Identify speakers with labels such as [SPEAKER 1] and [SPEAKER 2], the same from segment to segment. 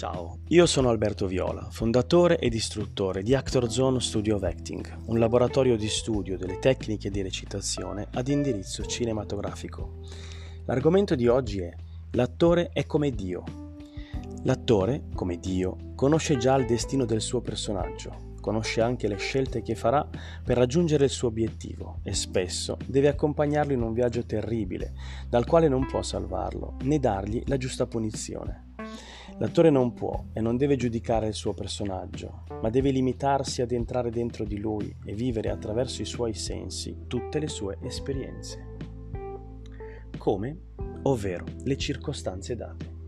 [SPEAKER 1] Ciao, io sono Alberto Viola, fondatore ed istruttore di Actor Zone Studio of Acting, un laboratorio di studio delle tecniche di recitazione ad indirizzo cinematografico. L'argomento di oggi è L'attore è come Dio. L'attore, come Dio, conosce già il destino del suo personaggio, conosce anche le scelte che farà per raggiungere il suo obiettivo e spesso deve accompagnarlo in un viaggio terribile, dal quale non può salvarlo né dargli la giusta punizione. L'attore non può e non deve giudicare il suo personaggio, ma deve limitarsi ad entrare dentro di lui e vivere attraverso i suoi sensi tutte le sue esperienze. Come? Ovvero le circostanze date.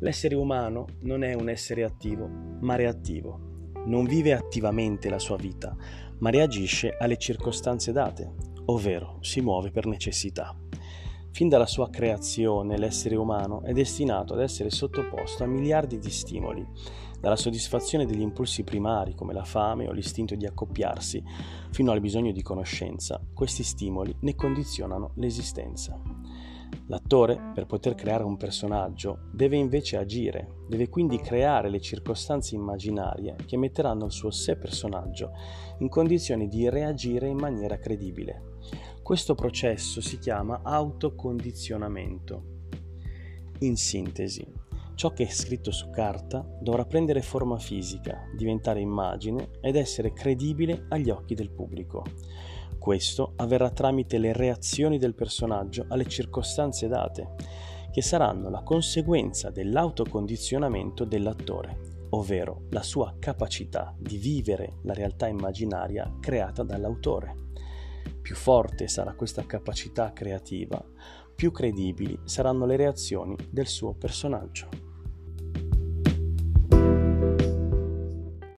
[SPEAKER 1] L'essere umano non è un essere attivo, ma reattivo. Non vive attivamente la sua vita, ma reagisce alle circostanze date, ovvero si muove per necessità. Fin dalla sua creazione l'essere umano è destinato ad essere sottoposto a miliardi di stimoli, dalla soddisfazione degli impulsi primari come la fame o l'istinto di accoppiarsi, fino al bisogno di conoscenza. Questi stimoli ne condizionano l'esistenza. L'attore, per poter creare un personaggio, deve invece agire, deve quindi creare le circostanze immaginarie che metteranno il suo sé personaggio in condizioni di reagire in maniera credibile. Questo processo si chiama autocondizionamento. In sintesi, ciò che è scritto su carta dovrà prendere forma fisica, diventare immagine ed essere credibile agli occhi del pubblico. Questo avverrà tramite le reazioni del personaggio alle circostanze date, che saranno la conseguenza dell'autocondizionamento dell'attore, ovvero la sua capacità di vivere la realtà immaginaria creata dall'autore. Più forte sarà questa capacità creativa, più credibili saranno le reazioni del suo personaggio.